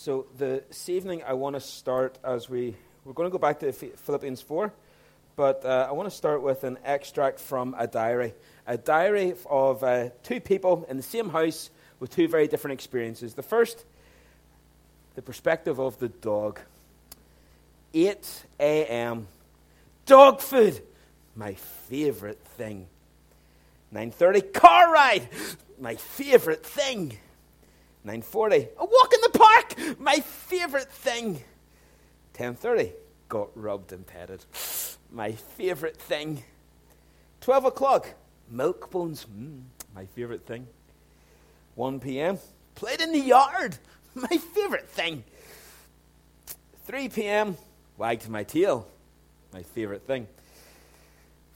So this evening, I want to start as we we're going to go back to Philippians four, but uh, I want to start with an extract from a diary, a diary of uh, two people in the same house with two very different experiences. The first, the perspective of the dog. 8 a.m. Dog food, my favorite thing. 9:30 car ride, my favorite thing. 9.40, a walk in the park, my favourite thing. 10.30, got rubbed and petted, my favourite thing. 12 o'clock, milk bones, mm, my favourite thing. 1 p.m., played in the yard, my favourite thing. 3 p.m., wagged my tail, my favourite thing.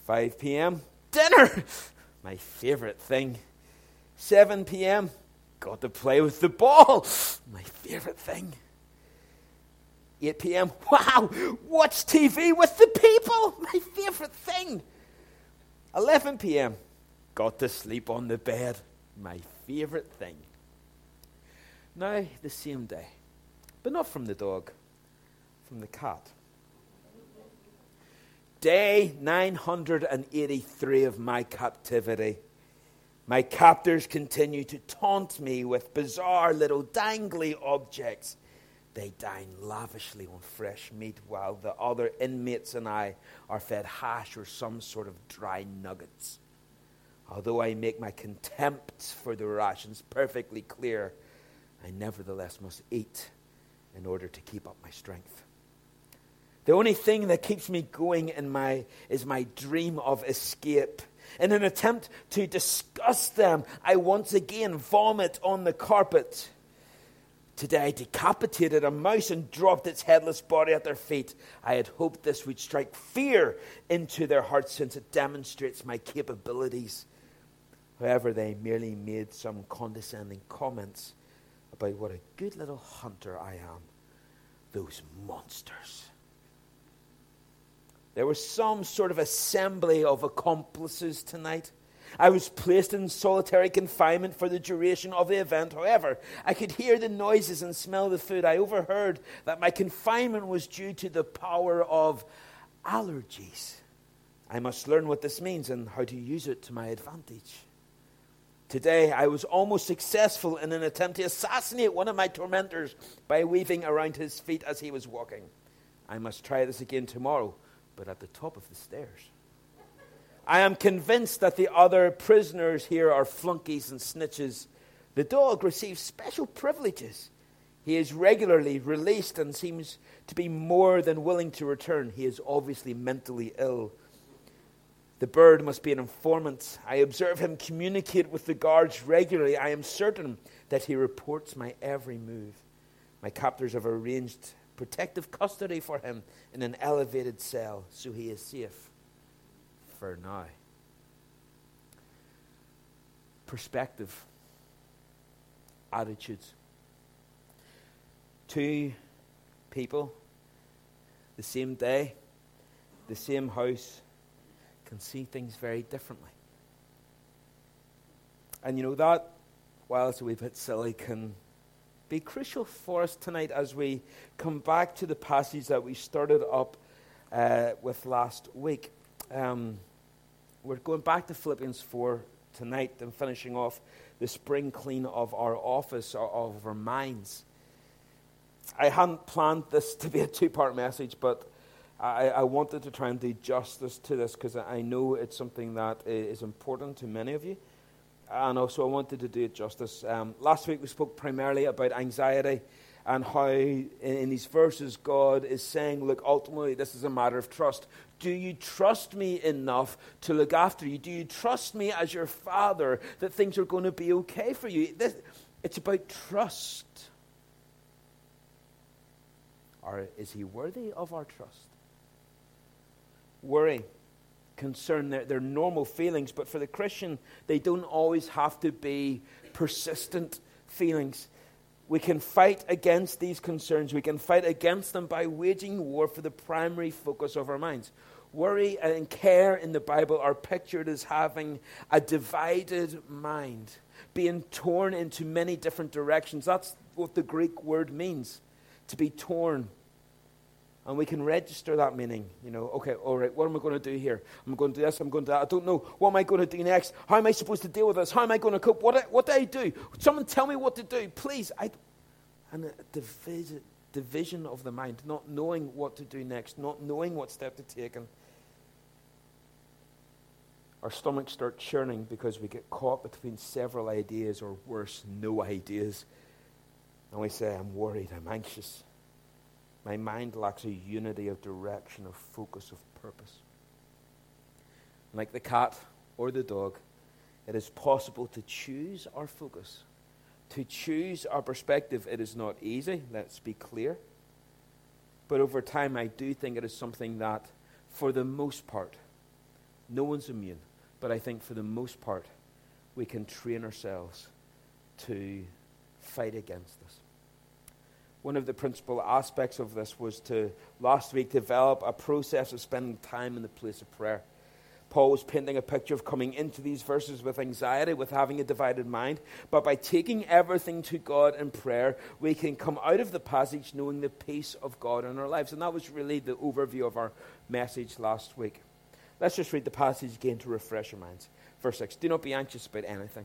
5 p.m., dinner, my favourite thing. 7 p.m., got to play with the ball. My favorite thing. 8 p.m. Wow, watch TV with the people. My favorite thing. 11 p.m. Got to sleep on the bed. My favorite thing. Now, the same day, but not from the dog, from the cat. Day 983 of my captivity. My captors continue to taunt me with bizarre little dangly objects. They dine lavishly on fresh meat while the other inmates and I are fed hash or some sort of dry nuggets. Although I make my contempt for the rations perfectly clear, I nevertheless must eat in order to keep up my strength. The only thing that keeps me going in my, is my dream of escape in an attempt to disgust them, I once again vomit on the carpet. Today I decapitated a mouse and dropped its headless body at their feet. I had hoped this would strike fear into their hearts since it demonstrates my capabilities. However, they merely made some condescending comments about what a good little hunter I am. Those monsters. There was some sort of assembly of accomplices tonight. I was placed in solitary confinement for the duration of the event. However, I could hear the noises and smell the food. I overheard that my confinement was due to the power of allergies. I must learn what this means and how to use it to my advantage. Today, I was almost successful in an attempt to assassinate one of my tormentors by weaving around his feet as he was walking. I must try this again tomorrow but at the top of the stairs. I am convinced that the other prisoners here are flunkies and snitches. The dog receives special privileges. He is regularly released and seems to be more than willing to return. He is obviously mentally ill. The bird must be an informant. I observe him communicate with the guards regularly. I am certain that he reports my every move. My captors have arranged protective custody for him in an elevated cell so he is safe for now. Perspective, attitudes. Two people, the same day, the same house, can see things very differently. And you know that, while it's a wee bit silly, can be crucial for us tonight as we come back to the passage that we started up uh, with last week. Um, we're going back to Philippians 4 tonight and finishing off the spring clean of our office, of our minds. I hadn't planned this to be a two part message, but I, I, wanted to try and do justice to this because I know it's something that is important to many of you and also I wanted to do it justice. Um, last week we spoke primarily about anxiety and how in, in, these verses God is saying, look, ultimately this is a matter of trust. Do you trust me enough to look after you? Do you trust me as your father that things are going to be okay for you? This, it's about trust. Or is he worthy of our trust? Worry concern, they're, they're normal feelings, but for the Christian, they don't always have to be persistent feelings. We can fight against these concerns. We can fight against them by waging war for the primary focus of our minds. Worry and care in the Bible are pictured as having a divided mind, being torn into many different directions. That's what the Greek word means to be torn. And we can register that meaning. You know, okay, all right, what am I going to do here? I'm going to do this, I'm going to that. I don't know. What am I going to do next? How am I supposed to deal with this? How am I going to cope? What, what do I do? Someone tell me what to do, please. I, and division of the mind, not knowing what to do next, not knowing what step to take. And our stomachs start churning because we get caught between several ideas, or worse, no ideas. And we say, I'm worried, I'm anxious. My mind lacks a unity of direction, of focus, of purpose. Like the cat or the dog, it is possible to choose our focus, to choose our perspective. It is not easy, let's be clear. But over time, I do think it is something that, for the most part, no one's immune, but I think for the most part, we can train ourselves to fight against this one of the principal aspects of this was to last week develop a process of spending time in the place of prayer. Paul was painting a picture of coming into these verses with anxiety, with having a divided mind. But by taking everything to God in prayer, we can come out of the passage knowing the peace of God in our lives. And that was really the overview of our message last week. Let's just read the passage again to refresh our minds. Verse 6 Do not be anxious about anything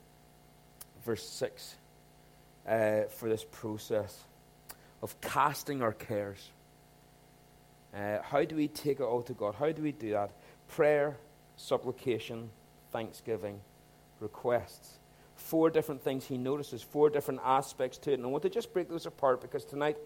verse 6 uh, for this process of casting our cares. Uh, how do we take it all to God? How do we do that? Prayer, supplication, thanksgiving, requests. Four different things he notices, four different aspects to it. And I want to just break those apart because tonight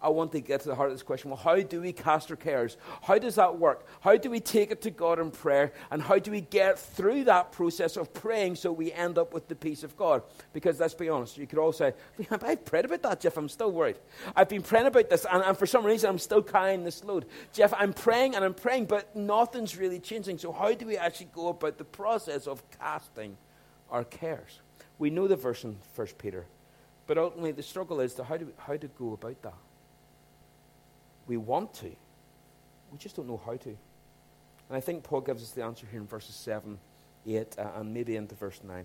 I want to get to the heart of this question. Well, how do we cast our cares? How does that work? How do we take it to God in prayer? And how do we get through that process of praying so we end up with the peace of God? Because let's be honest, you could all say, I've prayed about that, Jeff. I'm still worried. I've been praying about this, and, and for some reason, I'm still carrying this load. Jeff, I'm praying and I'm praying, but nothing's really changing. So, how do we actually go about the process of casting our cares? We know the verse in 1 Peter, but ultimately, the struggle is to how, do, how to go about that. We want to. We just don't know how to. And I think Paul gives us the answer here in verses 7, 8, uh, and maybe into verse 9.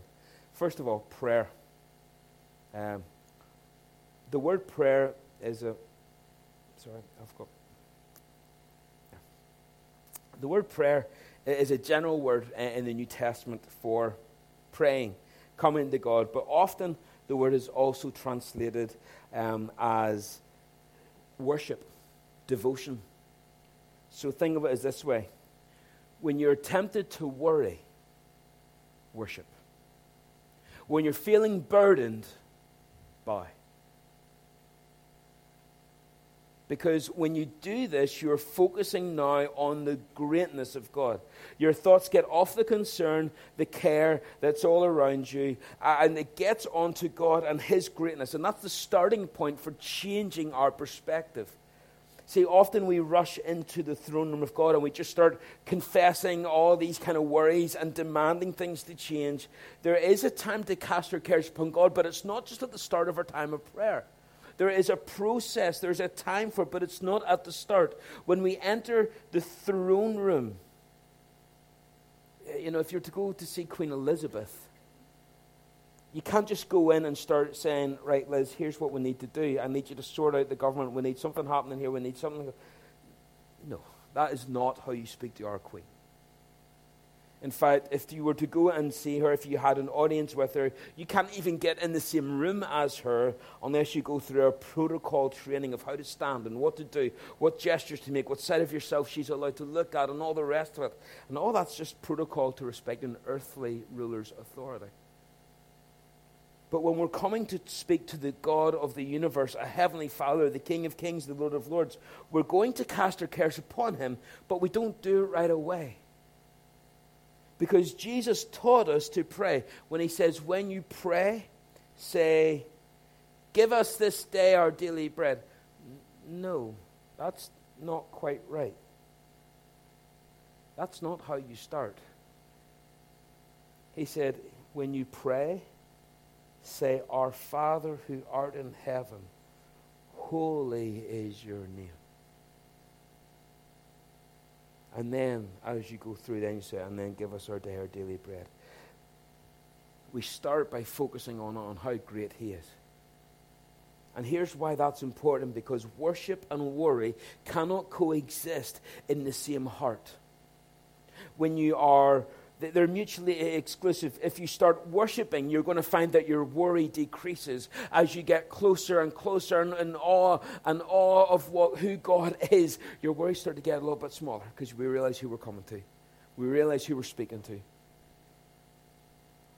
First of all, prayer. Um, the word prayer is a. Sorry, I've got. Yeah. The word prayer is a general word in the New Testament for praying, coming to God, but often the word is also translated um, as worship devotion. So think of it as this way when you're tempted to worry, worship. When you're feeling burdened, bow. Because when you do this, you're focusing now on the greatness of God. Your thoughts get off the concern, the care that's all around you, and it gets onto God and His greatness. And that's the starting point for changing our perspective. See, often we rush into the throne room of God and we just start confessing all these kind of worries and demanding things to change. There is a time to cast our cares upon God, but it's not just at the start of our time of prayer. There is a process, there's a time for it, but it's not at the start. When we enter the throne room, you know, if you're to go to see Queen Elizabeth, you can't just go in and start saying, right, Liz, here's what we need to do. I need you to sort out the government. We need something happening here. We need something. No, that is not how you speak to our queen. In fact, if you were to go and see her, if you had an audience with her, you can't even get in the same room as her unless you go through a protocol training of how to stand and what to do, what gestures to make, what side of yourself she's allowed to look at, and all the rest of it. And all that's just protocol to respect an earthly ruler's authority. But when we're coming to speak to the God of the universe, a heavenly Father, the King of kings, the Lord of lords, we're going to cast our cares upon him, but we don't do it right away. Because Jesus taught us to pray when he says, When you pray, say, Give us this day our daily bread. No, that's not quite right. That's not how you start. He said, When you pray, say, Our Father who art in heaven, holy is your name. And then, as you go through, then you say, and then give us our day, our daily bread. We start by focusing on, on how great He is. And here's why that's important because worship and worry cannot coexist in the same heart. When you are they're mutually exclusive. If you start worshiping, you're going to find that your worry decreases as you get closer and closer and in awe and awe of what, who God is. Your worries start to get a little bit smaller because we realize who we're coming to. We realize who we're speaking to.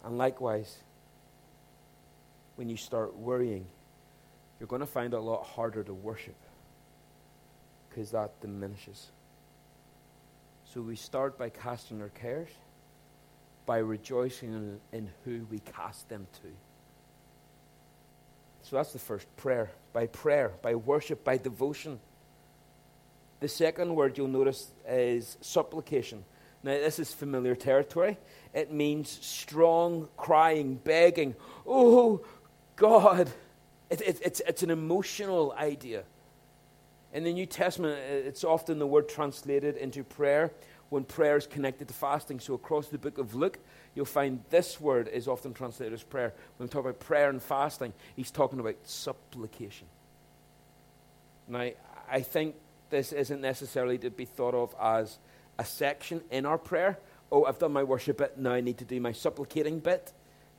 And likewise, when you start worrying, you're going to find it a lot harder to worship because that diminishes. So we start by casting our cares by rejoicing in, who we cast them to. So that's the first prayer. By prayer, by worship, by devotion. The second word you'll notice is supplication. Now, this is familiar territory. It means strong crying, begging. Oh, God. It, it, it's, it's an emotional idea. In the New Testament, it's often the word translated into prayer when prayer is connected to fasting. So across the book of Luke, you'll find this word is often translated as prayer. When we talk about prayer and fasting, he's talking about supplication. Now, I think this isn't necessarily to be thought of as a section in our prayer. Oh, I've done my worship bit, now I need to do my supplicating bit.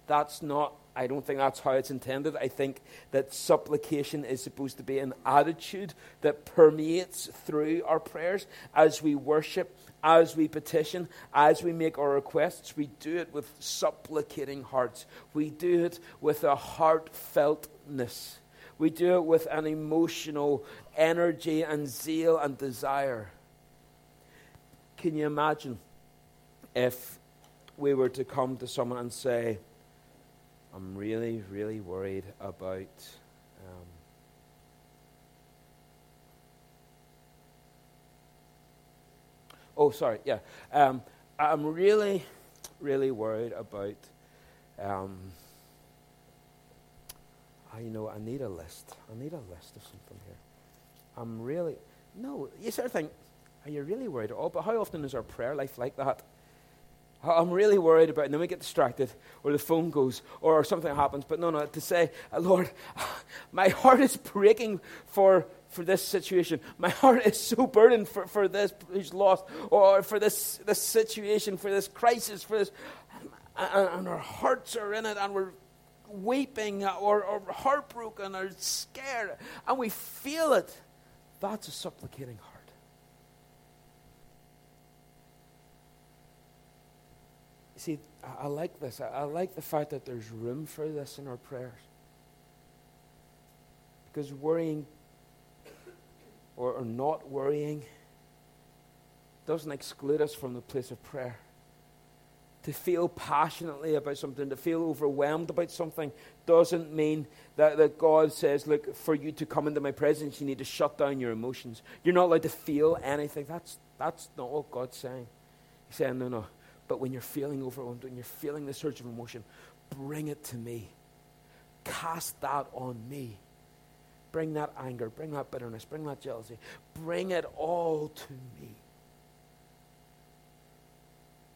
That's not, I don't think that's how it's intended. I think that supplication is supposed to be an attitude that permeates through our prayers as we worship as we petition, as we make our requests, we do it with supplicating hearts. We do it with a heartfeltness. We do it with an emotional energy and zeal and desire. Can you imagine if we were to come to someone and say, I'm really, really worried about Oh, sorry. Yeah. Um, I'm really, really worried about. Um, you know, I need a list. I need a list of something here. I'm really. No, you sort of think, are you really worried at all? But how often is our prayer life like that? Oh, I'm really worried about, it. and then we get distracted, or the phone goes, or something happens. But no, no, to say, uh, Lord, my heart is breaking for for this situation. My heart is so burdened for, for this who's lost, or for this, this situation, for this crisis, for this. And, and our hearts are in it, and we're weeping, or, or heartbroken, or scared, and we feel it. That's a supplicating heart. See, I, like this. I, I like the fact that there's room for this in our prayers. Because worrying or, or not worrying doesn't exclude us from the place of prayer. To feel passionately about something, to feel overwhelmed about something, doesn't mean that, that God says, Look, for you to come into my presence, you need to shut down your emotions. You're not allowed to feel anything. That's, that's not what God's saying. He's saying, No, no. But when you're feeling overwhelmed, when you're feeling the surge of emotion, bring it to me. Cast that on me. Bring that anger, bring that bitterness, bring that jealousy. Bring it all to me.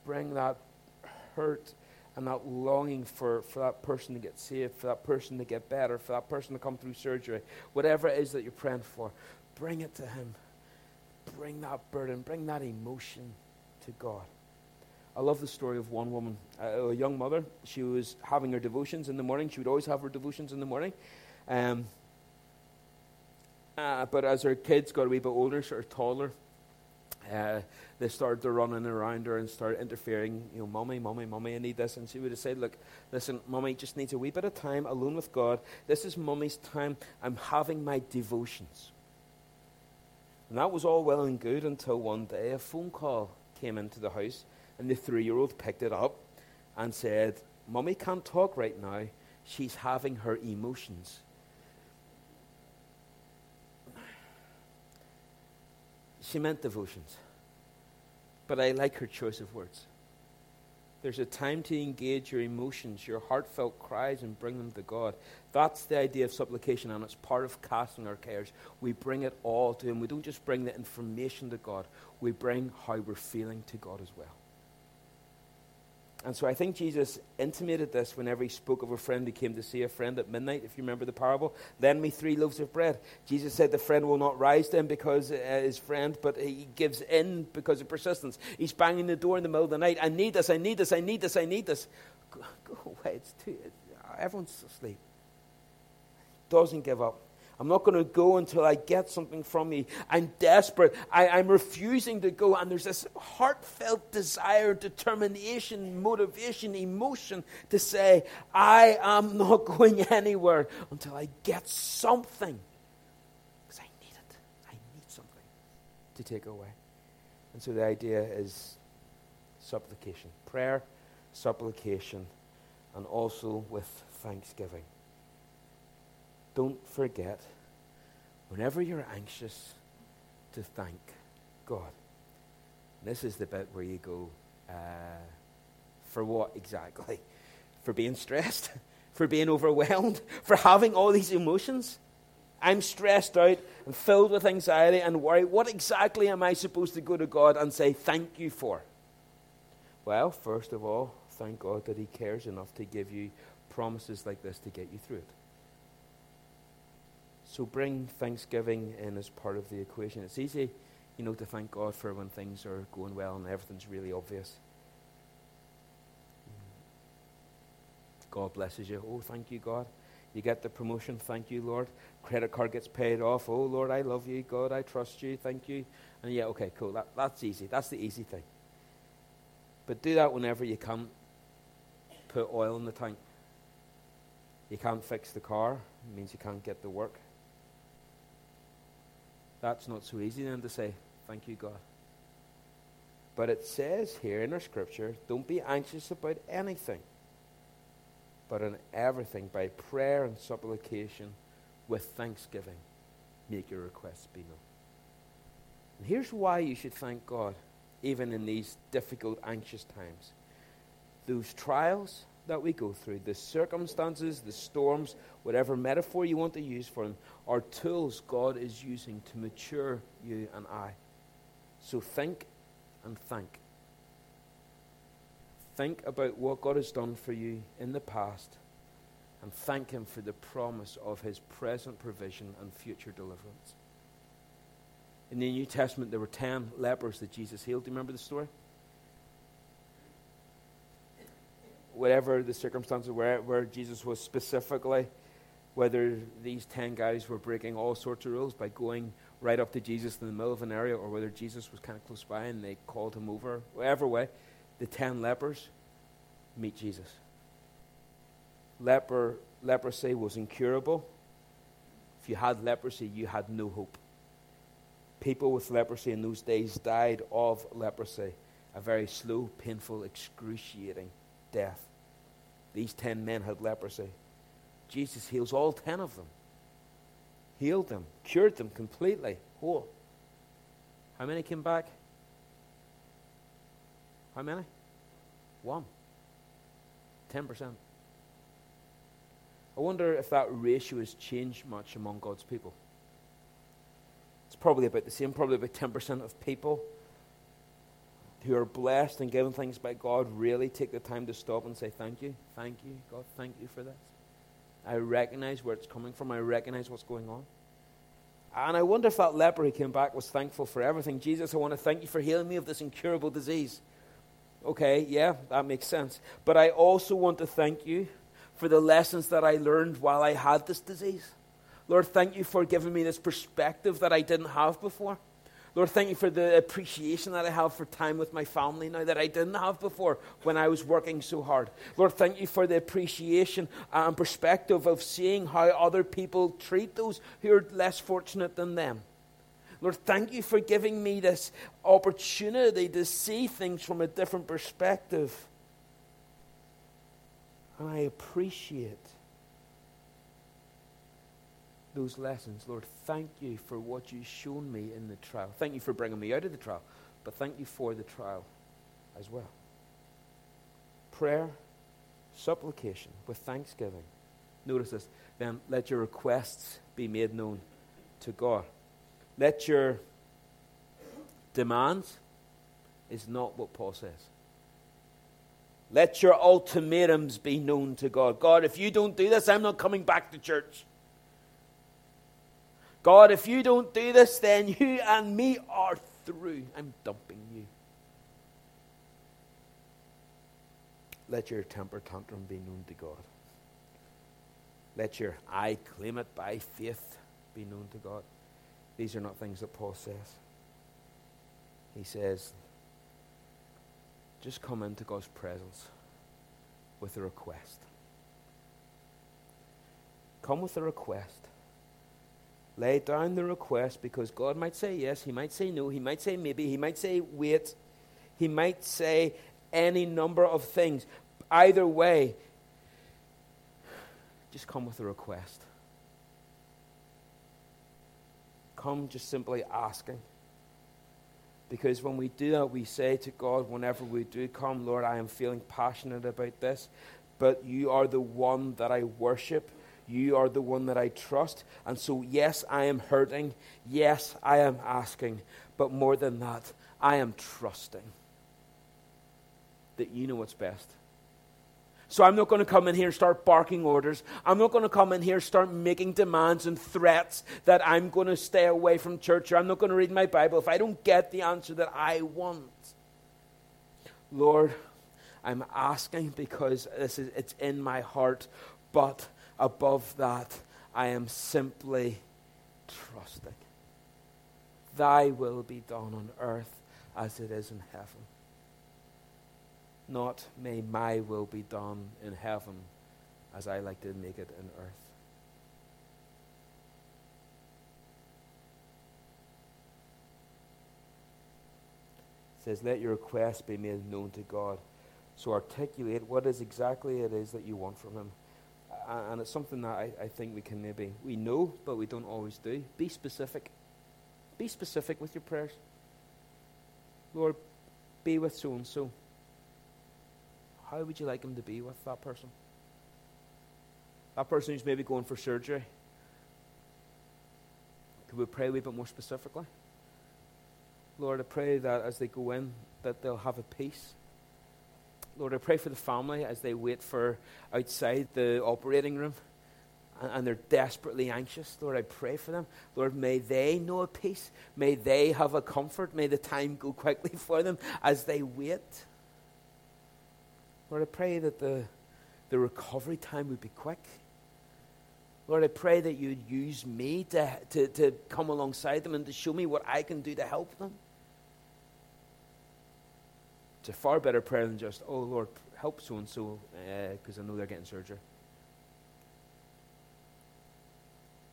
Bring that hurt and that longing for, for that person to get saved, for that person to get better, for that person to come through surgery, whatever it is that you're praying for, bring it to Him. Bring that burden, bring that emotion to God. I love the story of one woman, a young mother. She was having her devotions in the morning. She would always have her devotions in the morning. Um, uh, but as her kids got a wee bit older, sort of taller, uh, they started to running around her and start interfering. You know, mummy, mummy, mummy, I need this. And she would have said, look, listen, mummy just needs a wee bit of time alone with God. This is mummy's time. I'm having my devotions. And that was all well and good until one day a phone call came into the house and the three year old picked it up and said, Mummy can't talk right now. She's having her emotions. She meant devotions. But I like her choice of words. There's a time to engage your emotions, your heartfelt cries, and bring them to God. That's the idea of supplication, and it's part of casting our cares. We bring it all to Him. We don't just bring the information to God, we bring how we're feeling to God as well. And so I think Jesus intimated this whenever he spoke of a friend who came to see a friend at midnight, if you remember the parable. Lend me three loaves of bread. Jesus said the friend will not rise him because uh, his friend, but he gives in because of persistence. He's banging the door in the middle of the night. I need this, I need this, I need this, I need this. Go, go away. It's too, everyone's asleep. Doesn't give up. I'm not going to go until I get something from you. I'm desperate. I, am refusing to go. And there's this heartfelt desire, determination, motivation, emotion to say, I am not going anywhere until I get something. Because I need it. I need something to take away. And so the idea is supplication prayer, supplication, and also with thanksgiving. Don't forget, whenever you're anxious, to thank God. And this is the bit where you go, uh, for what exactly? For being stressed? for being overwhelmed? For having all these emotions? I'm stressed out and filled with anxiety and worry. What exactly am I supposed to go to God and say thank you for? Well, first of all, thank God that He cares enough to give you promises like this to get you through it. So bring thanksgiving in as part of the equation. It's easy, you know, to thank God for when things are going well and everything's really obvious. God blesses you. Oh, thank you, God. You get the promotion. Thank you, Lord. Credit card gets paid off. Oh, Lord, I love you. God, I trust you. Thank you. And yeah, okay, cool. That, that's easy. That's the easy thing. But do that whenever you can't put oil in the tank. You can't fix the car. It means you can't get to work. That's not so easy then to say, Thank you, God. But it says here in our scripture, don't be anxious about anything, but in everything, by prayer and supplication, with thanksgiving, make your requests be known. And here's why you should thank God, even in these difficult, anxious times. Those trials, that we go through, the circumstances, the storms, whatever metaphor you want to use for them, are tools God is using to mature you and I. So think and thank. Think about what God has done for you in the past and thank Him for the promise of His present provision and future deliverance. In the New Testament, there were ten lepers that Jesus healed. Do you remember the story? Whatever the circumstances where, where Jesus was specifically, whether these 10 guys were breaking all sorts of rules by going right up to Jesus in the middle of an area, or whether Jesus was kind of close by and they called him over, whatever way, the 10 lepers meet Jesus. Leper, leprosy was incurable. If you had leprosy, you had no hope. People with leprosy in those days died of leprosy, a very slow, painful, excruciating death. These ten men had leprosy. Jesus heals all ten of them. Healed them, cured them completely, whole. How many came back? How many? One. 10%. I wonder if that ratio has changed much among God's people. It's probably about the same, probably about 10% of people who are blessed and given things by God really take the time to stop and say, Thank you, thank you, God, thank you for this. I recognize where it's coming from, I recognize what's going on. And I wonder if that leper who came back was thankful for everything. Jesus, I want to thank you for healing me of this incurable disease. Okay, yeah, that makes sense. But I also want to thank you for the lessons that I learned while I had this disease. Lord, thank you for giving me this perspective that I didn't have before. Lord, thank you for the appreciation that I have for time with my family now that I didn't have before when I was working so hard. Lord, thank you for the appreciation and perspective of seeing how other people treat those who are less fortunate than them. Lord, thank you for giving me this opportunity to see things from a different perspective. And I appreciate those lessons. Lord, thank you for what you've shown me in the trial. Thank you for bringing me out of the trial, but thank you for the trial as well. Prayer, supplication with thanksgiving. Notice this. Then let your requests be made known to God. Let your demands is not what Paul says. Let your ultimatums be known to God. God, if you don't do this, I'm not coming back to church. God, if you don't do this, then you and me are through. I'm dumping you. Let your temper tantrum be known to God. Let your I claim it by faith be known to God. These are not things that Paul says. He says, just come into God's presence with a request. Come with a request. Lay down the request because God might say yes, He might say no, He might say maybe, He might say wait, He might say any number of things. Either way, just come with a request. Come just simply asking. Because when we do that, we say to God, whenever we do come, Lord, I am feeling passionate about this, but you are the one that I worship. You are the one that I trust. And so, yes, I am hurting. Yes, I am asking. But more than that, I am trusting that you know what's best. So I'm not going to come in here and start barking orders. I'm not going to come in here and start making demands and threats that I'm going to stay away from church or I'm not going to read my Bible if I don't get the answer that I want. Lord, I'm asking because this is, it's in my heart, but above that, I am simply trusting. Thy will be done on earth as it is in heaven. Not may my will be done in heaven as I like to make it in earth. It says, Let your request be made known to God. So articulate what is exactly it is that you want from Him and it's something that I, I think we can maybe, we know, but we don't always do. Be specific. Be specific with your prayers. Lord, be with so and so. How would you like him to be with that person? That person who's maybe going for surgery. Could we pray a wee bit more specifically? Lord, I pray that as they go in, that they'll have a peace Lord, I pray for the family as they wait for outside the operating room and, they're desperately anxious. Lord, I pray for them. Lord, may they know a peace. May they have a comfort. May the time go quickly for them as they wait. Lord, I pray that the, the recovery time would be quick. Lord, I pray that you'd use me to, to, to come alongside them and to show me what I can do to help them. A far better prayer than just, oh Lord, help so and uh, so because I know they're getting surgery.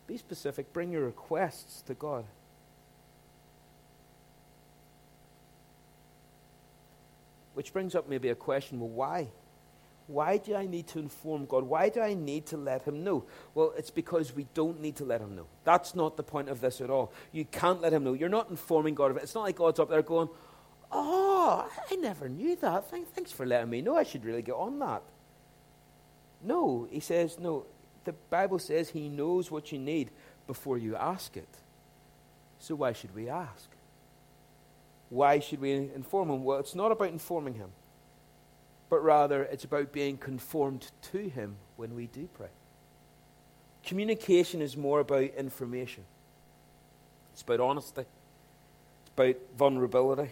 Be specific. Bring your requests to God. Which brings up maybe a question well, why? Why do I need to inform God? Why do I need to let Him know? Well, it's because we don't need to let Him know. That's not the point of this at all. You can't let Him know. You're not informing God of it. It's not like God's up there going, Oh, I never knew that. Thanks for letting me know. I should really get on that. No, he says, no. The Bible says he knows what you need before you ask it. So why should we ask? Why should we inform him? Well, it's not about informing him, but rather it's about being conformed to him when we do pray. Communication is more about information, it's about honesty, it's about vulnerability.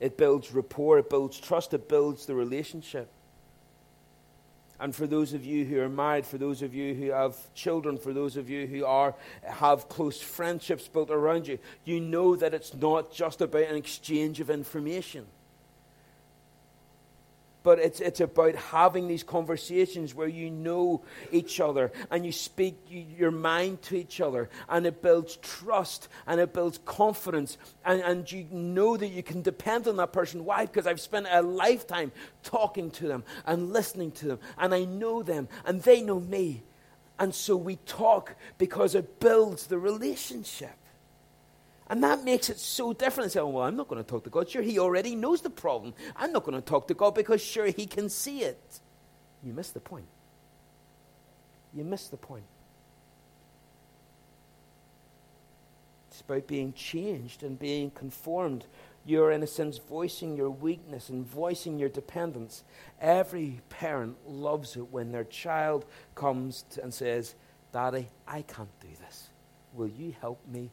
It builds rapport, it builds trust, it builds the relationship. And for those of you who are married, for those of you who have children, for those of you who are, have close friendships built around you, you know that it's not just about an exchange of information but it's, it's about having these conversations where you know each other and you speak your mind to each other, and it builds trust and it builds confidence, and, and you know that you can depend on that person. Why? Because I've spent a lifetime talking to them and listening to them, and I know them, and they know me. And so we talk because it builds the relationship. And that makes it so different. Say, oh, well, I'm not going to talk to God. Sure, He already knows the problem. I'm not going to talk to God because, sure, He can see it. You miss the point. You miss the point. It's about being changed and being conformed. You're, in a sense, voicing your weakness and voicing your dependence. Every parent loves it when their child comes and says, Daddy, I can't do this. Will you help me?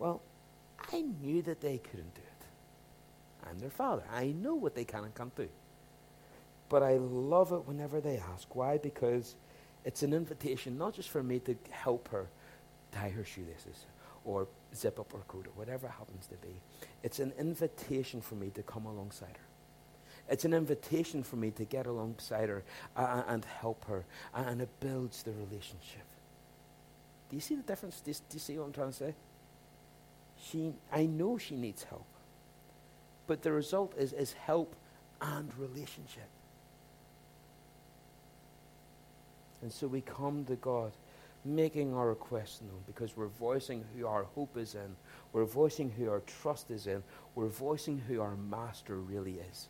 Well, I knew that they couldn't do it. I'm their father. I know what they can and can't do. But I love it whenever they ask. Why? Because it's an invitation not just for me to help her tie her shoelaces or zip up her coat or whatever it happens to be. It's an invitation for me to come alongside her. It's an invitation for me to get alongside her uh, and help her, and it builds the relationship. Do you see the difference? Do you, do you see what I'm trying to say? She, I know she needs help. But the result is, is help and relationship. And so we come to God making our requests known because we're voicing who our hope is in, we're voicing who our trust is in, we're voicing who our master really is.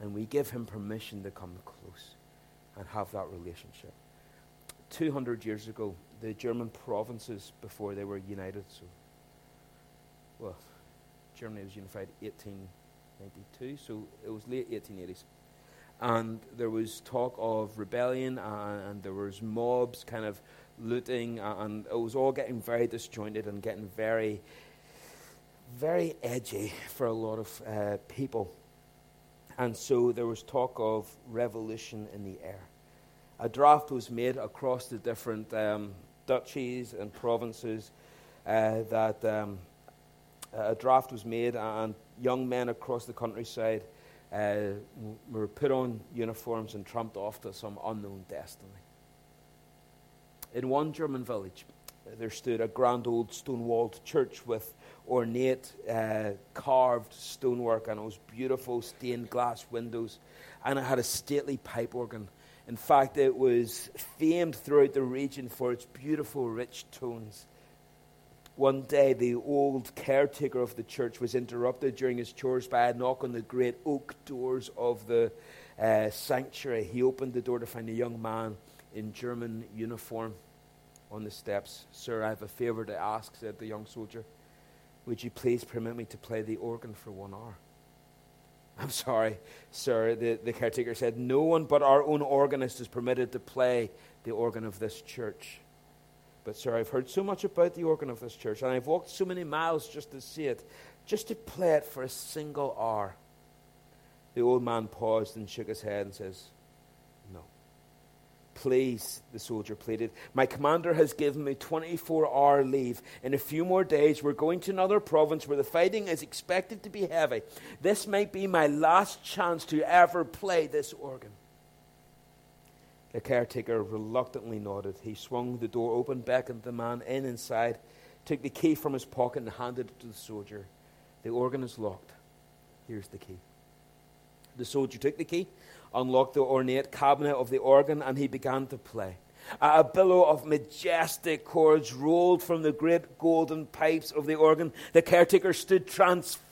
And we give him permission to come close and have that relationship. 200 years ago, the German provinces, before they were united, so well, Germany was unified 1892, so it was late 1880s. And there was talk of rebellion, and, and there was mobs kind of looting, and it was all getting very disjointed and getting very, very edgy for a lot of uh, people. And so there was talk of revolution in the air. A draft was made across the different um, duchies and provinces uh, that um, a draft was made, and young men across the countryside uh, were put on uniforms and tramped off to some unknown destiny. In one German village, there stood a grand old stone walled church with ornate uh, carved stonework, and those beautiful stained glass windows, and it had a stately pipe organ. In fact, it was famed throughout the region for its beautiful, rich tones. One day, the old caretaker of the church was interrupted during his chores by a knock on the great oak doors of the uh, sanctuary. He opened the door to find a young man in German uniform on the steps. Sir, I have a favor to ask, said the young soldier. Would you please permit me to play the organ for one hour? I'm sorry, sir, the, the caretaker said. No one but our own organist is permitted to play the organ of this church. But, sir, I've heard so much about the organ of this church, and I've walked so many miles just to see it, just to play it for a single hour. The old man paused and shook his head and says, No. Please, the soldier pleaded. My commander has given me 24 hour leave. In a few more days, we're going to another province where the fighting is expected to be heavy. This might be my last chance to ever play this organ. The caretaker reluctantly nodded. He swung the door open, beckoned the man in inside, took the key from his pocket, and handed it to the soldier. The organ is locked. Here's the key. The soldier took the key, unlocked the ornate cabinet of the organ, and he began to play. A billow of majestic chords rolled from the great golden pipes of the organ. The caretaker stood transfixed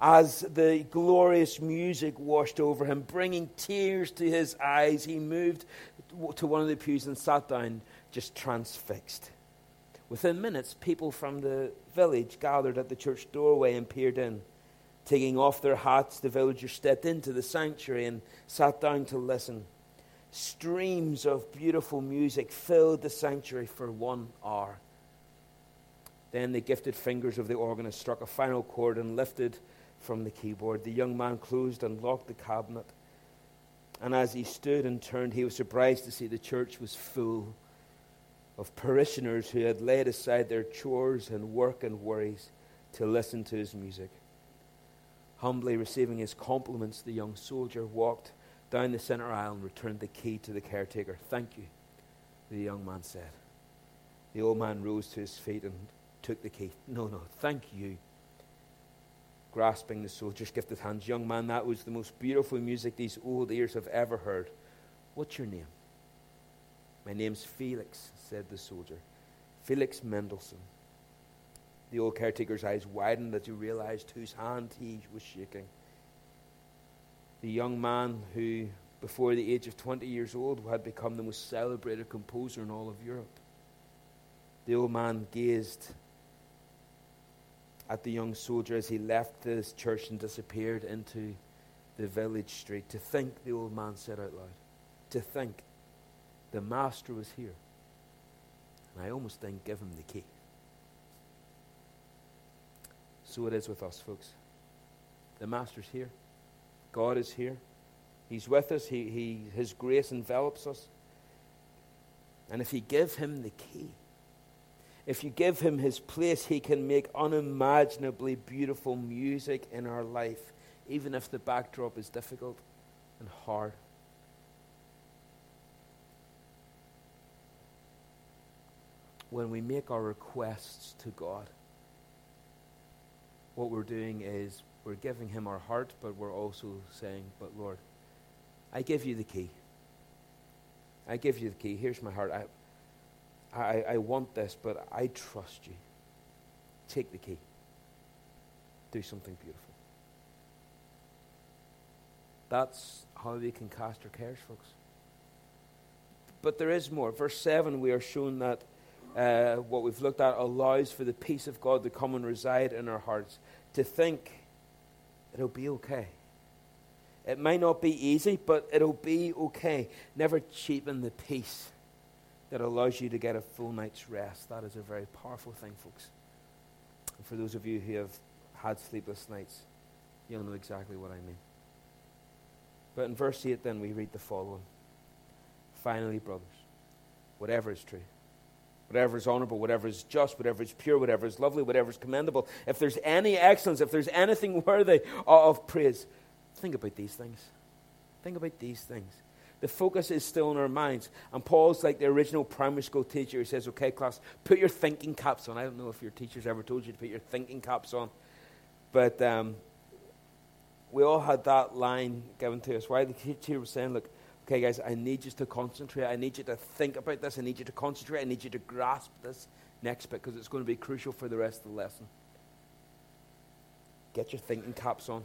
as the glorious music washed over him, bringing tears to his eyes. He moved to one of the pews and sat down, just transfixed. Within minutes, people from the village gathered at the church doorway and peered in. Taking off their hats, the villagers stepped into the sanctuary and sat down to listen. Streams of beautiful music filled the sanctuary for one hour. Then the gifted fingers of the organist struck a final chord and lifted from the keyboard. The young man closed and locked the cabinet. And as he stood and turned, he was surprised to see the church was full of parishioners who had laid aside their chores and work and worries to listen to his music. Humbly receiving his compliments, the young soldier walked down the center aisle and returned the key to the caretaker. Thank you, the young man said. The old man rose to his feet and took the key. No, no, thank you. Grasping the soldier's gifted hands, young man, that was the most beautiful music these old ears have ever heard. What's your name? My name's Felix, said the soldier. Felix Mendelssohn. The old caretaker's eyes widened as he realized whose hand he was shaking. The young man who, before the age of 20 years old, had become the most celebrated composer in all of Europe. The old man gazed at the young soldier as he left this church and disappeared into the village street. To think, the old man said out loud, to think the master was here. And I almost didn't give him the key. So it is with us, folks. The master's here. God is here. He's with us. He, he, his grace envelops us. And if you give him the key, if you give him his place, he can make unimaginably beautiful music in our life, even if the backdrop is difficult and hard. When we make our requests to God, what we're doing is we're giving him our heart, but we're also saying, But Lord, I give you the key. I give you the key. Here's my heart. I, I, I want this, but I trust you. Take the key. Do something beautiful. That's how we can cast our cares, folks. But there is more. Verse 7, we are shown that uh, what we've looked at allows for the peace of God to come and reside in our hearts, to think it'll be okay. It might not be easy, but it'll be okay. Never cheapen the peace that allows you to get a full night's rest. That is a very powerful thing, folks. And for those of you who have had sleepless nights, you'll know exactly what I mean. But in verse 8, then, we read the following Finally, brothers, whatever is true, whatever is honorable, whatever is just, whatever is pure, whatever is lovely, whatever is commendable, if there's any excellence, if there's anything worthy of praise, think about these things. Think about these things. The focus is still in our minds. And Paul's like the original primary school teacher who says, okay, class, put your thinking caps on. I don't know if your teachers ever told you to put your thinking caps on. But um, we all had that line given to us. Why the teacher was saying, look, okay, guys, I need you to concentrate. I need you to think about this. I need you to concentrate. I need you to grasp this next bit because it's going to be crucial for the rest of the lesson. Get your thinking caps on.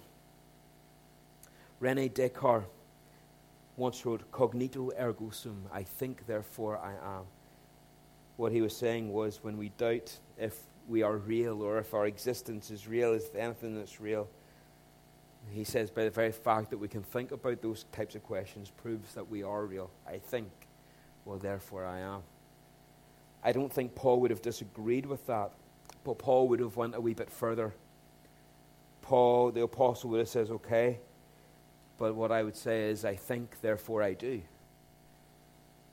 Rene Descartes once wrote, Cognito ergo sum, I think, therefore I am. What he was saying was when we doubt if we are real or if our existence is real, is anything that's real, he says, by the very fact that we can think about those types of questions proves that we are real. I think, well, therefore I am. I don't think Paul would have disagreed with that, but Paul would have went a wee bit further. Paul, the apostle, would have said, okay, but what I would say is, I think, therefore I do.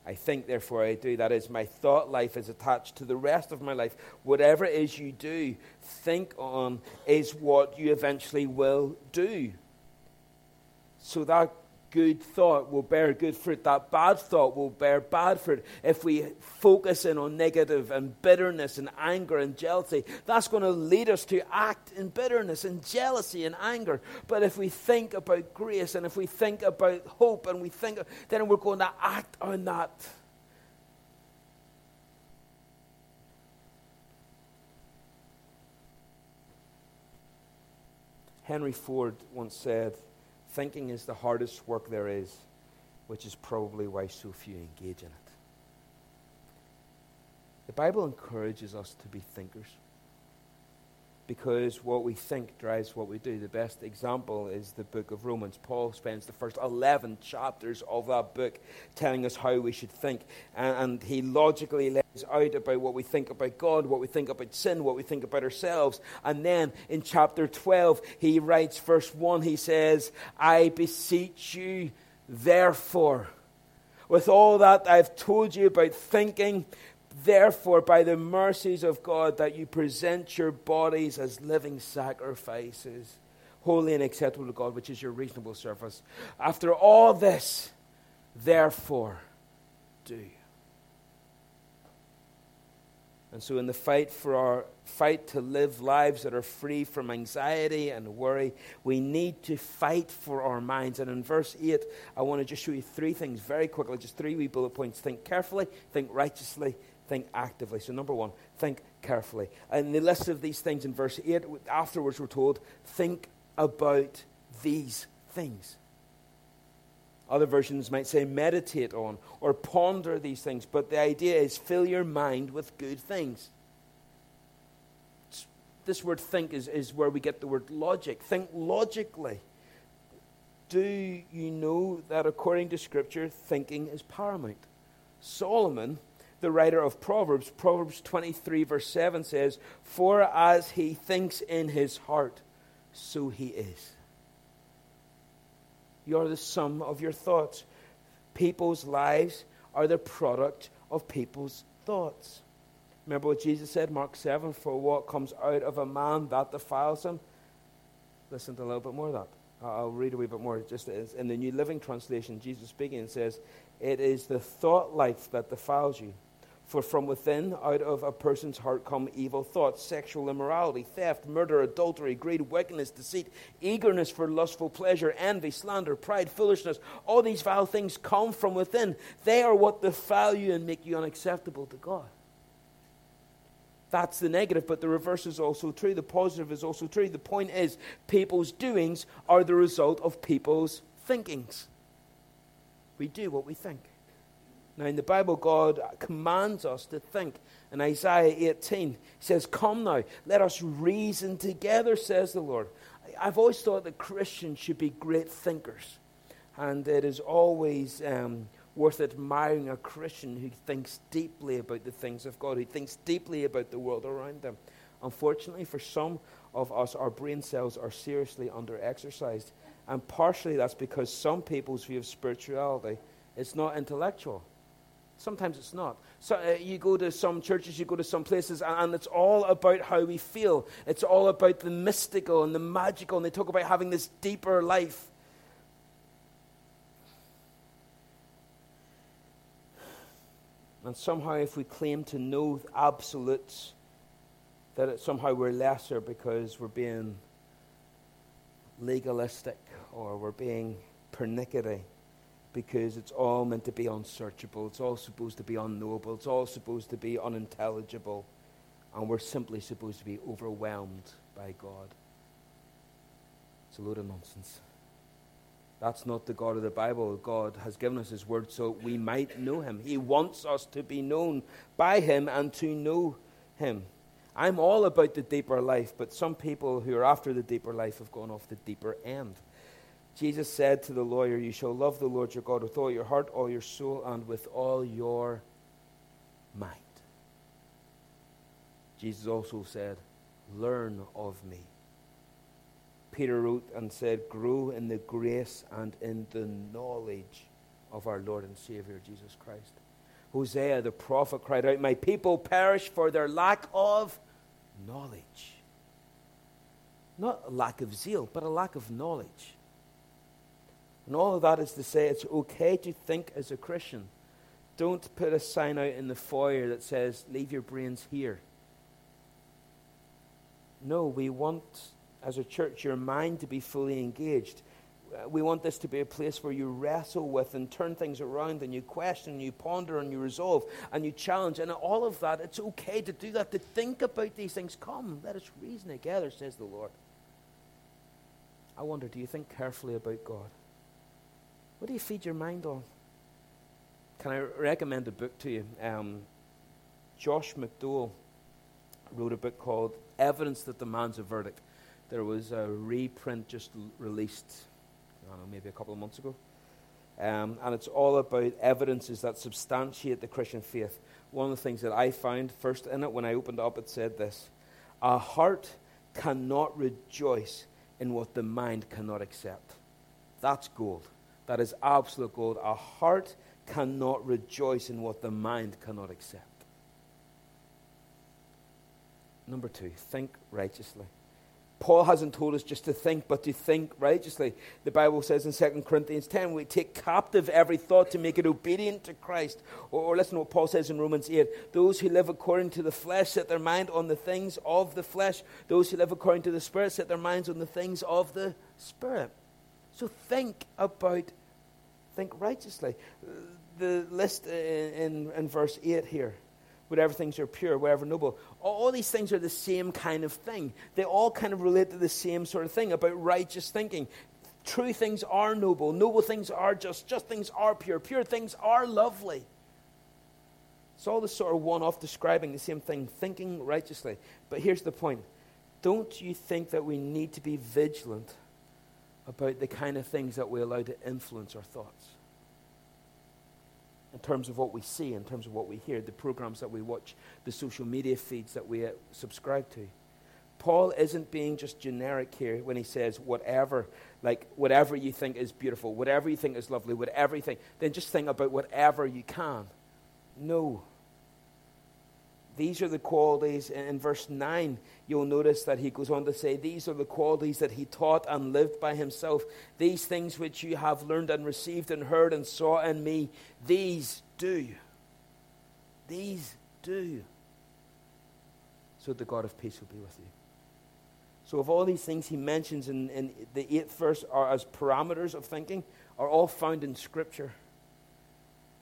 I think, therefore I do. That is, my thought life is attached to the rest of my life. Whatever it is you do, think on is what you eventually will do. So that good thought will bear good fruit. That bad thought will bear bad fruit. If we focus in on negative and bitterness and anger and jealousy, that's going to lead us to act in bitterness and jealousy and anger. But if we think about grace and if we think about hope and we think, then we're going to act on that. Henry Ford once said, Thinking is the hardest work there is, which is probably why so few engage in it. The Bible encourages us to be thinkers because what we think drives what we do. The best example is the book of Romans. Paul spends the first 11 chapters of that book telling us how we should think. And, and, he logically lays out about what we think about God, what we think about sin, what we think about ourselves. And then in chapter 12, he writes, verse 1, he says, I beseech you, therefore, with all that I've told you about thinking, therefore, by the mercies of God, that you present your bodies as living sacrifices, holy and acceptable to God, which is your reasonable service. After all this, therefore, do. And so, in the fight for our fight to live lives that are free from anxiety and worry, we need to fight for our minds. And in verse 8, I want to just show you three things very quickly, just three wee bullet points. Think carefully, think righteously, think actively. So, number one, think carefully. And the list of these things in verse 8, afterwards, we're told, think about these things. Other versions might say meditate on or ponder these things, but the idea is fill your mind with good things. This word think is, is where we get the word logic. Think logically. Do you know that according to Scripture, thinking is paramount? Solomon, the writer of Proverbs, Proverbs 23, verse 7 says, For as he thinks in his heart, so he is. You're the sum of your thoughts. People's lives are the product of people's thoughts. Remember what Jesus said, Mark 7 For what comes out of a man that defiles him? Listen to a little bit more of that. I'll read a wee bit more. Just in the New Living Translation, Jesus speaking says, It is the thought life that defiles you. For from within, out of a person's heart, come evil thoughts, sexual immorality, theft, murder, adultery, greed, wickedness, deceit, eagerness for lustful pleasure, envy, slander, pride, foolishness. All these vile things come from within. They are what defile you and make you unacceptable to God. That's the negative, but the reverse is also true. The positive is also true. The point is, people's doings are the result of people's thinkings. We do what we think. Now, in the Bible, God commands us to think. In Isaiah 18, He says, Come now, let us reason together, says the Lord. I've always thought that Christians should be great thinkers. And it is always um, worth admiring a Christian who thinks deeply about the things of God, who thinks deeply about the world around them. Unfortunately, for some of us, our brain cells are seriously under exercised. And partially that's because some people's view of spirituality is not intellectual. Sometimes it's not. So uh, you go to some churches, you go to some places, and, and, it's all about how we feel. It's all about the mystical and the magical, and they talk about having this deeper life. And somehow, if we claim to know absolutes, that it, somehow we're lesser because we're being legalistic or we're being pernickety because it's all meant to be unsearchable. It's all supposed to be unknowable. It's all supposed to be unintelligible. And we're simply supposed to be overwhelmed by God. It's a load of nonsense. That's not the God of the Bible. God has given us His Word so we might know Him. He wants us to be known by Him and to know Him. I'm all about the deeper life, but some people who are after the deeper life have gone off the deeper end. Jesus said to the lawyer, You shall love the Lord your God with all your heart, all your soul, and with all your mind. Jesus also said, Learn of me. Peter wrote and said, Grow in the grace and in the knowledge of our Lord and Savior Jesus Christ. Hosea the prophet cried out, My people perish for their lack of knowledge. Not a lack of zeal, but a lack of knowledge. And all of that is to say it's okay to think as a Christian. Don't put a sign out in the foyer that says, leave your brains here. No, we want, as a church, your mind to be fully engaged. Uh, we want this to be a place where you wrestle with and turn things around and you question and you ponder and you resolve and you challenge. And all of that, it's okay to do that, to think about these things. Come, let us reason together, says the Lord. I wonder, do you think carefully about God? What do you feed your mind on? Can I recommend a book to you? Um, Josh McDowell wrote a book called Evidence That Demands a Verdict. There was a reprint just released, I don't know, maybe a couple of months ago. Um, and it's all about evidences that substantiate the Christian faith. One of the things that I found first in it, when I opened up, it said this A heart cannot rejoice in what the mind cannot accept. That's gold. That is absolute gold. A heart cannot rejoice in what the mind cannot accept. Number two, think righteously. Paul hasn't told us just to think, but to think righteously. The Bible says in 2 Corinthians 10, we take captive every thought to make it obedient to Christ. Or, or, listen to what Paul says in Romans 8 those who live according to the flesh set their mind on the things of the flesh, those who live according to the Spirit set their minds on the things of the Spirit. So think about, think righteously. The list in, in, in verse 8 here whatever things are pure, whatever noble. All, these things are the same kind of thing. They all kind of relate to the same sort of thing about righteous thinking. True things are noble, noble things are just, just things are pure, pure things are lovely. It's all the sort of one off describing the same thing, thinking righteously. But here's the point don't you think that we need to be vigilant about the kind of things that we allow to influence our thoughts? in terms of what we see, in terms of what we hear, the programs that we watch, the social media feeds that we uh, subscribe to. Paul isn't being just generic here when he says whatever, like whatever you think is beautiful, whatever you think is lovely, whatever you think, then just think about whatever you can. No. These are the qualities. In verse 9, you'll notice that he goes on to say, These are the qualities that he taught and lived by himself. These things which you have learned and received and heard and saw in me, these do. These do. So the God of peace will be with you. So, of all these things he mentions in, in the eighth verse are as parameters of thinking, are all found in Scripture.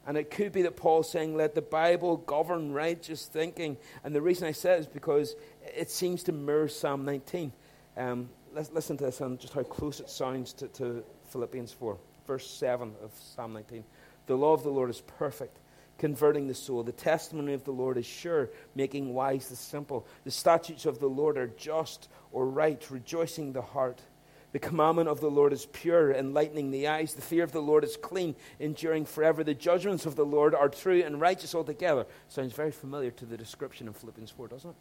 And it could be that Paul's saying, let the Bible govern righteous thinking. And the reason I say it is because it seems to mirror Psalm 19. Um, let's listen to this and just how close it sounds to, to Philippians 4, verse 7 of Psalm 19. The law of the Lord is perfect, converting the soul. The testimony of the Lord is sure, making wise the simple. The statutes of the Lord are just or right, rejoicing the heart. The commandment of the Lord is pure, enlightening the eyes. The fear of the Lord is clean, enduring forever. The judgments of the Lord are true and righteous altogether. Sounds very familiar to the description in Philippians 4, doesn't it?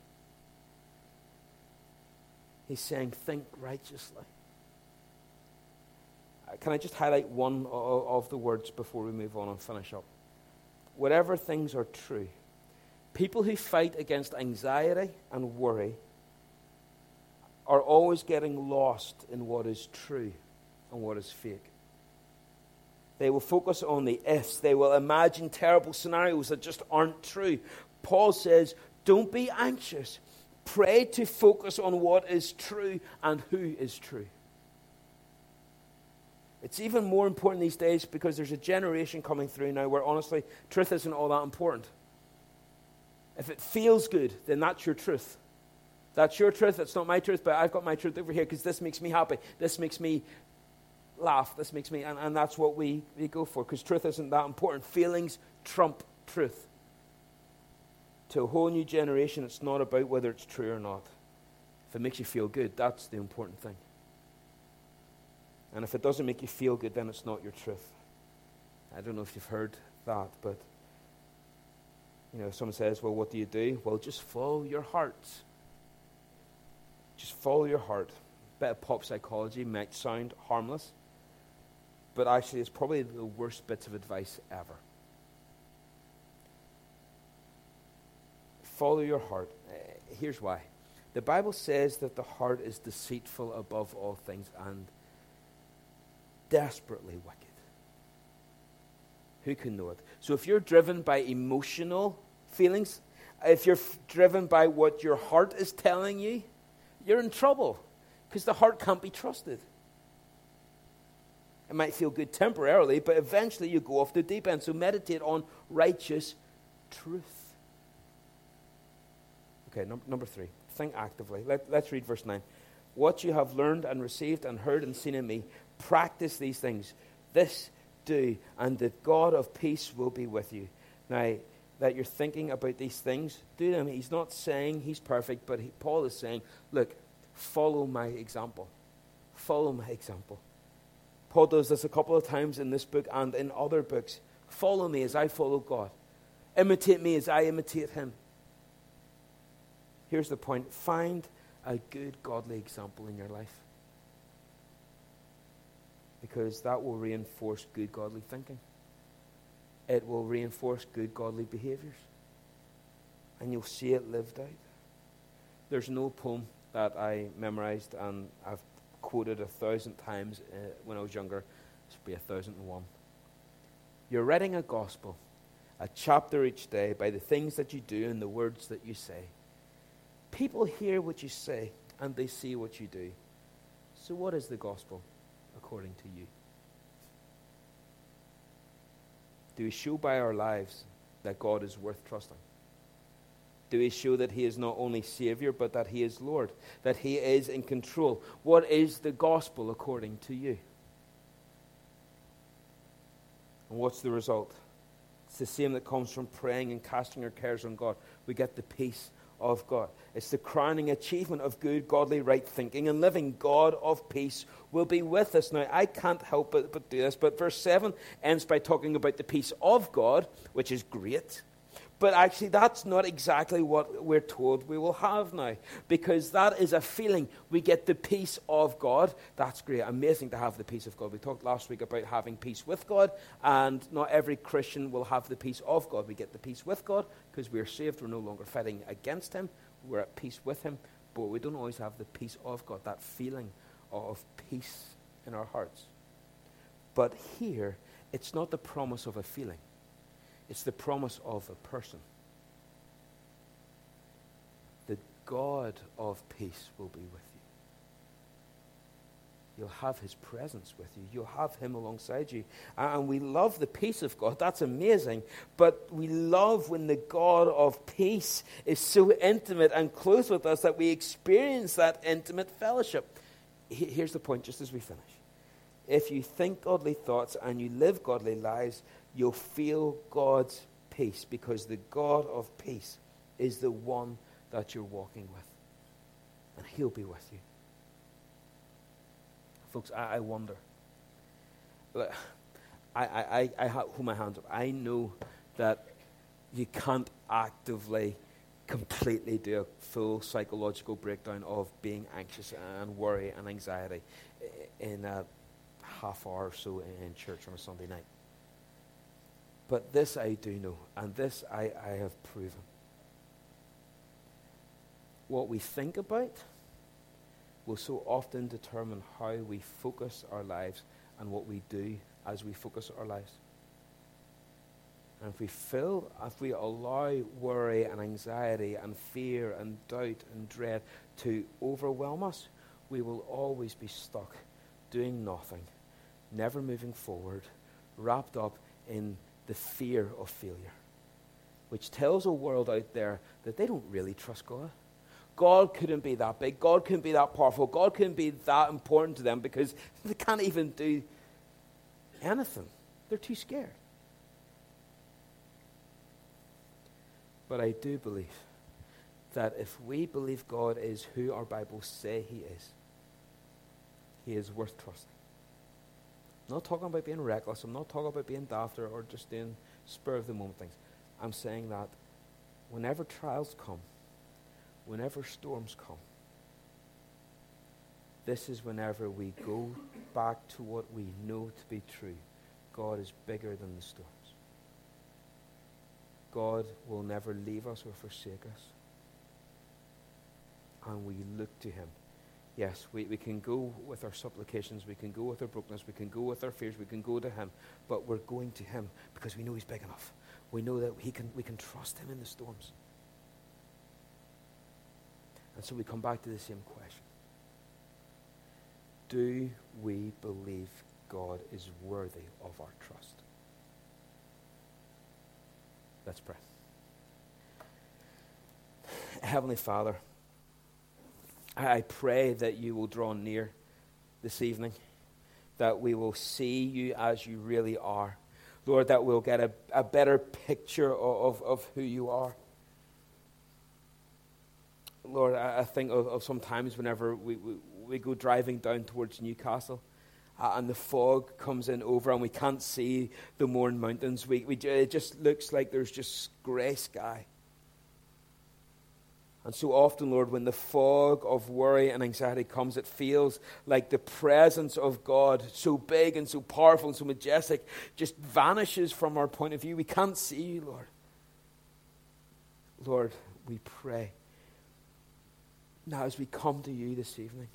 He's saying, think righteously. Uh, can I just highlight one of the words before we move on and finish up? Whatever things are true, people who fight against anxiety and worry are always getting lost in what is true and what is fake. They will focus on the ifs. They will imagine terrible scenarios that just aren't true. Paul says, Don't be anxious. Pray to focus on what is true and who is true. It's even more important these days because there's a generation coming through now where honestly, truth isn't all that important. If it feels good, then that's your truth. That's your truth. That's not my truth, but I've got my truth over here because this makes me happy. This makes me laugh. This makes me, and, and that's what we, we go for because truth isn't that important. Feelings trump truth. To a whole new generation, it's not about whether it's true or not. If it makes you feel good, that's the important thing. And if it doesn't make you feel good, then it's not your truth. I don't know if you've heard that, but you know, someone says, Well, what do you do? Well, just follow your hearts. Just follow your heart. A bit of pop psychology might sound harmless, but actually, it's probably the worst bits of advice ever. Follow your heart. Uh, here's why. The Bible says that the heart is deceitful above all things and desperately wicked. Who can know it? So if you're driven by emotional feelings, if you're f- driven by what your heart is telling you, you're in trouble because the heart can't be trusted. It might feel good temporarily, but eventually you go off the deep end. So meditate on righteous truth. Okay, num- number three, think actively. Let, let's read verse 9. What you have learned and received and heard and seen in me, practice these things. This do, and the God of peace will be with you. Now, that you're thinking about these things, do them. He's not saying he's perfect, but he, Paul is saying, look, follow my example. Follow my example. Paul does this a couple of times in this book and in other books. Follow me as I follow God. Imitate me as I imitate him. Here's the point find a good, godly example in your life. because that will reinforce good godly thinking. It will reinforce good godly behaviors. And you'll see it lived out. There's no poem that I memorized and I've quoted a thousand times uh, when I was younger. This would be a thousand and one. You're reading a gospel, a chapter each day, by the things that you do and the words that you say. People hear what you say and they see what you do. So, what is the gospel according to you? Do we show by our lives that God is worth trusting? Do we show that He is not only Savior, but that He is Lord, that He is in control? What is the gospel according to you? And what's the result? It's the same that comes from praying and casting our cares on God. We get the peace of God. It's the crowning achievement of good, godly, right thinking and living. God of peace will be with us. Now, I can't help but, but do this, but verse 7 ends by talking about the peace of God, which is great. But actually, that's not exactly what we're told we will have now, because that is a feeling. We get the peace of God. That's great. Amazing to have the peace of God. We talked last week about having peace with God, and not every Christian will have the peace of God. We get the peace with God because we're saved. We're no longer fighting against Him, we're at peace with Him, but we don't always have the peace of God, that feeling of peace in our hearts. But here, it's not the promise of a feeling. It's the promise of a person. The God of peace will be with you. You'll have his presence with you. You'll have him alongside you. And we love the peace of God. That's amazing. But we love when the God of peace is so intimate and close with us that we experience that intimate fellowship. Here's the point, just as we finish. If you think godly thoughts and you live godly lives, you'll feel God's peace because the God of peace is the one that you're walking with. And He'll be with you. Folks, I, I wonder. Look, I, I, I, I hold my hands up. I know that you can't actively, completely do a full psychological breakdown of being anxious and worry and anxiety in a half hour or so in church on a Sunday night. But this I do know, and this I, I have proven. What we think about will so often determine how we focus our lives and what we do as we focus our lives. And if we fill, if we allow worry and anxiety and fear and doubt and dread to overwhelm us, we will always be stuck doing nothing, never moving forward, wrapped up in the fear of failure, which tells a world out there that they don't really trust God. God couldn't be that big. God couldn't be that powerful. God couldn't be that important to them because they can't even do anything. They're too scared. But I do believe that if we believe God is who our Bibles say He is, He is worth trusting. I'm not talking about being reckless. I'm not talking about being daft or, or just doing spur of the moment things. I'm saying that whenever trials come, whenever storms come, this is whenever we go back to what we know to be true. God is bigger than the storms. God will never leave us or forsake us. And we look to him Yes, we, we can go with our supplications, we can go with our brokenness, we can go with our fears, we can go to Him, but we're going to Him because we know He's big enough. We know that he can, we can trust Him in the storms. And so we come back to the same question Do we believe God is worthy of our trust? Let's pray. Heavenly Father, I pray that you will draw near this evening, that we will see you as you really are. Lord, that we'll get a, a better picture of, of, of who you are. Lord, I, I think of, of sometimes whenever we, we, we, go driving down towards Newcastle uh, and the fog comes in over and we can't see the Mourne Mountains, we, we, it just looks like there's just grey sky. And so often, Lord, when the fog of worry and anxiety comes, it feels like the presence of God, so big and so powerful and so majestic, just vanishes from our point of view. We can't see you, Lord. Lord, we pray. Now, as we come to you this evening,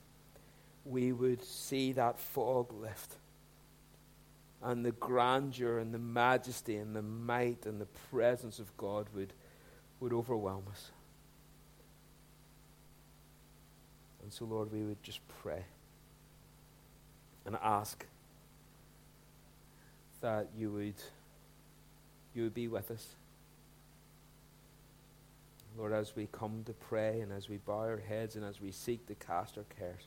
we would see that fog lift. And the grandeur and the majesty and the might and the presence of God would, would overwhelm us. And so, Lord, we would just pray and ask that you would, you would be with us. Lord, as we come to pray and as we bow our heads and as we seek to cast our cares,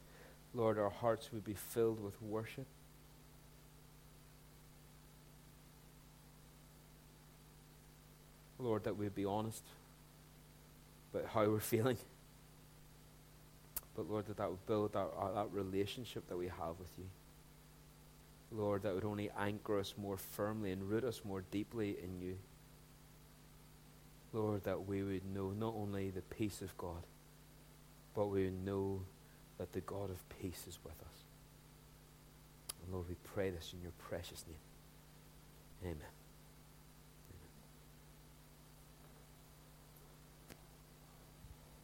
Lord, our hearts would be filled with worship. Lord, that we'd be honest about how we're feeling. But Lord, that that would build that, that relationship that we have with you. Lord, that would only anchor us more firmly and root us more deeply in you. Lord, that we would know not only the peace of God, but we would know that the God of peace is with us. And Lord, we pray this in your precious name. Amen.